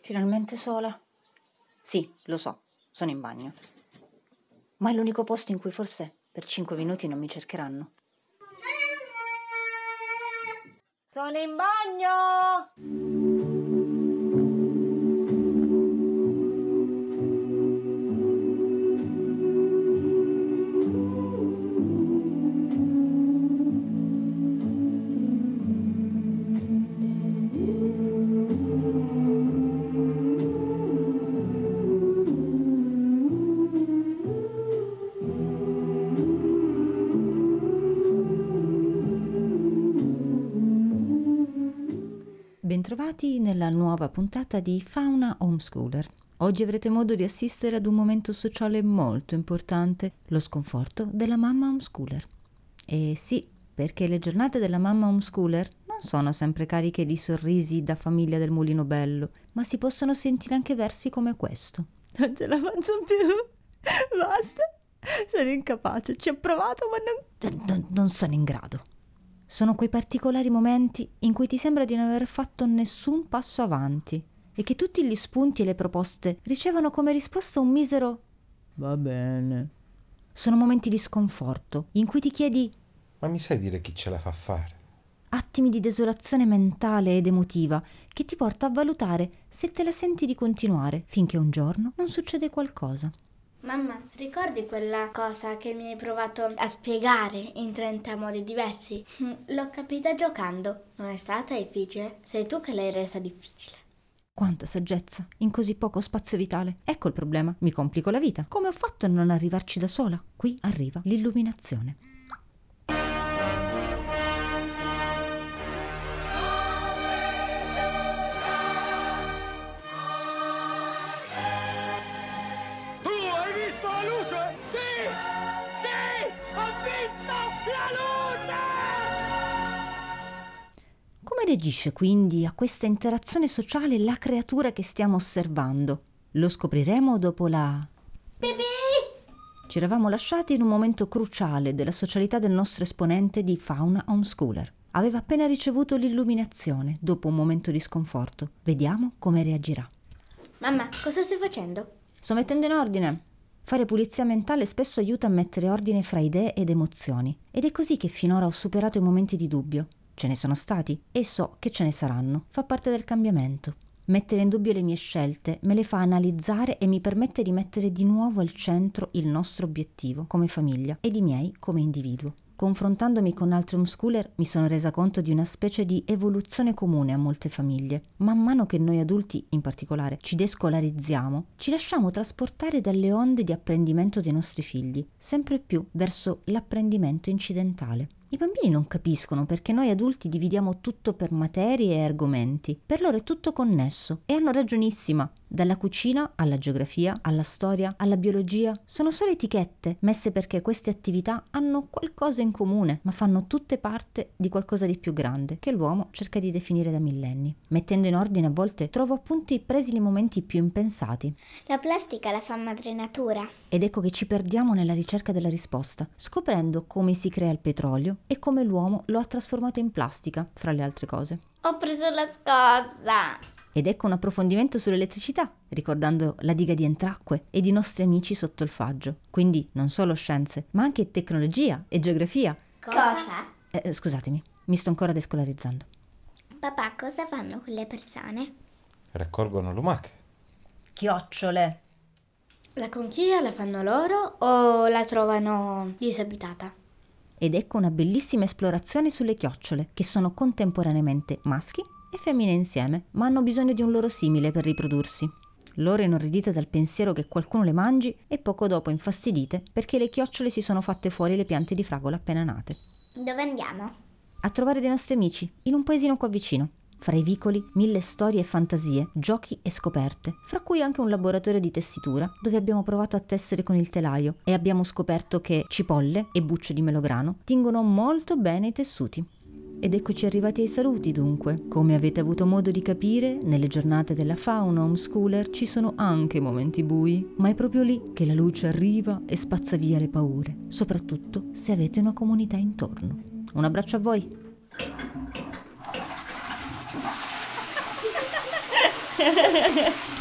Finalmente sola. Sì, lo so, sono in bagno. Ma è l'unico posto in cui forse per cinque minuti non mi cercheranno. Sono in bagno! Bentrovati nella nuova puntata di Fauna Homeschooler. Oggi avrete modo di assistere ad un momento sociale molto importante, lo sconforto della mamma homeschooler. E sì, perché le giornate della mamma homeschooler non sono sempre cariche di sorrisi da famiglia del mulino bello, ma si possono sentire anche versi come questo. Non ce la faccio più. Basta. Sono incapace. Ci ho provato, ma non, non, non sono in grado. Sono quei particolari momenti in cui ti sembra di non aver fatto nessun passo avanti e che tutti gli spunti e le proposte ricevono come risposta un misero va bene. Sono momenti di sconforto in cui ti chiedi Ma mi sai dire chi ce la fa fare? attimi di desolazione mentale ed emotiva che ti porta a valutare se te la senti di continuare finché un giorno non succede qualcosa. Mamma, ricordi quella cosa che mi hai provato a spiegare in 30 modi diversi? L'ho capita giocando. Non è stata difficile. Sei tu che l'hai resa difficile. Quanta saggezza in così poco spazio vitale. Ecco il problema, mi complico la vita. Come ho fatto a non arrivarci da sola? Qui arriva l'illuminazione. Reagisce quindi a questa interazione sociale la creatura che stiamo osservando? Lo scopriremo dopo la... Ci eravamo lasciati in un momento cruciale della socialità del nostro esponente di fauna homeschooler. Aveva appena ricevuto l'illuminazione dopo un momento di sconforto. Vediamo come reagirà. Mamma, cosa stai facendo? Sto mettendo in ordine. Fare pulizia mentale spesso aiuta a mettere ordine fra idee ed emozioni. Ed è così che finora ho superato i momenti di dubbio. Ce ne sono stati e so che ce ne saranno. Fa parte del cambiamento. Mettere in dubbio le mie scelte me le fa analizzare e mi permette di mettere di nuovo al centro il nostro obiettivo come famiglia ed i miei come individuo. Confrontandomi con altri homeschooler mi sono resa conto di una specie di evoluzione comune a molte famiglie. Man mano che noi adulti, in particolare, ci descolarizziamo, ci lasciamo trasportare dalle onde di apprendimento dei nostri figli, sempre più verso l'apprendimento incidentale. I bambini non capiscono perché noi adulti dividiamo tutto per materie e argomenti. Per loro è tutto connesso e hanno ragionissima. Dalla cucina alla geografia, alla storia, alla biologia, sono solo etichette messe perché queste attività hanno qualcosa in comune, ma fanno tutte parte di qualcosa di più grande che l'uomo cerca di definire da millenni. Mettendo in ordine a volte trovo appunti presi nei momenti più impensati. La plastica la fa madre natura. Ed ecco che ci perdiamo nella ricerca della risposta, scoprendo come si crea il petrolio e come l'uomo lo ha trasformato in plastica, fra le altre cose. Ho preso la scossa. Ed ecco un approfondimento sull'elettricità, ricordando la diga di Entracque ed i nostri amici sotto il faggio. Quindi non solo scienze, ma anche tecnologia e geografia. Cosa? Eh, scusatemi, mi sto ancora descolarizzando. Papà, cosa fanno quelle persone? Raccolgono lumache. Chiocciole. La conchiglia la fanno loro o la trovano disabitata? Ed ecco una bellissima esplorazione sulle chiocciole, che sono contemporaneamente maschi e femmine insieme, ma hanno bisogno di un loro simile per riprodursi. Loro inorridite dal pensiero che qualcuno le mangi e poco dopo infastidite perché le chiocciole si sono fatte fuori le piante di fragola appena nate. Dove andiamo? A trovare dei nostri amici, in un paesino qua vicino. Fra i vicoli, mille storie e fantasie, giochi e scoperte, fra cui anche un laboratorio di tessitura dove abbiamo provato a tessere con il telaio e abbiamo scoperto che cipolle e bucce di melograno tingono molto bene i tessuti. Ed eccoci arrivati ai saluti dunque. Come avete avuto modo di capire, nelle giornate della fauna homeschooler ci sono anche momenti bui, ma è proprio lì che la luce arriva e spazza via le paure, soprattutto se avete una comunità intorno. Un abbraccio a voi! ハハハハ。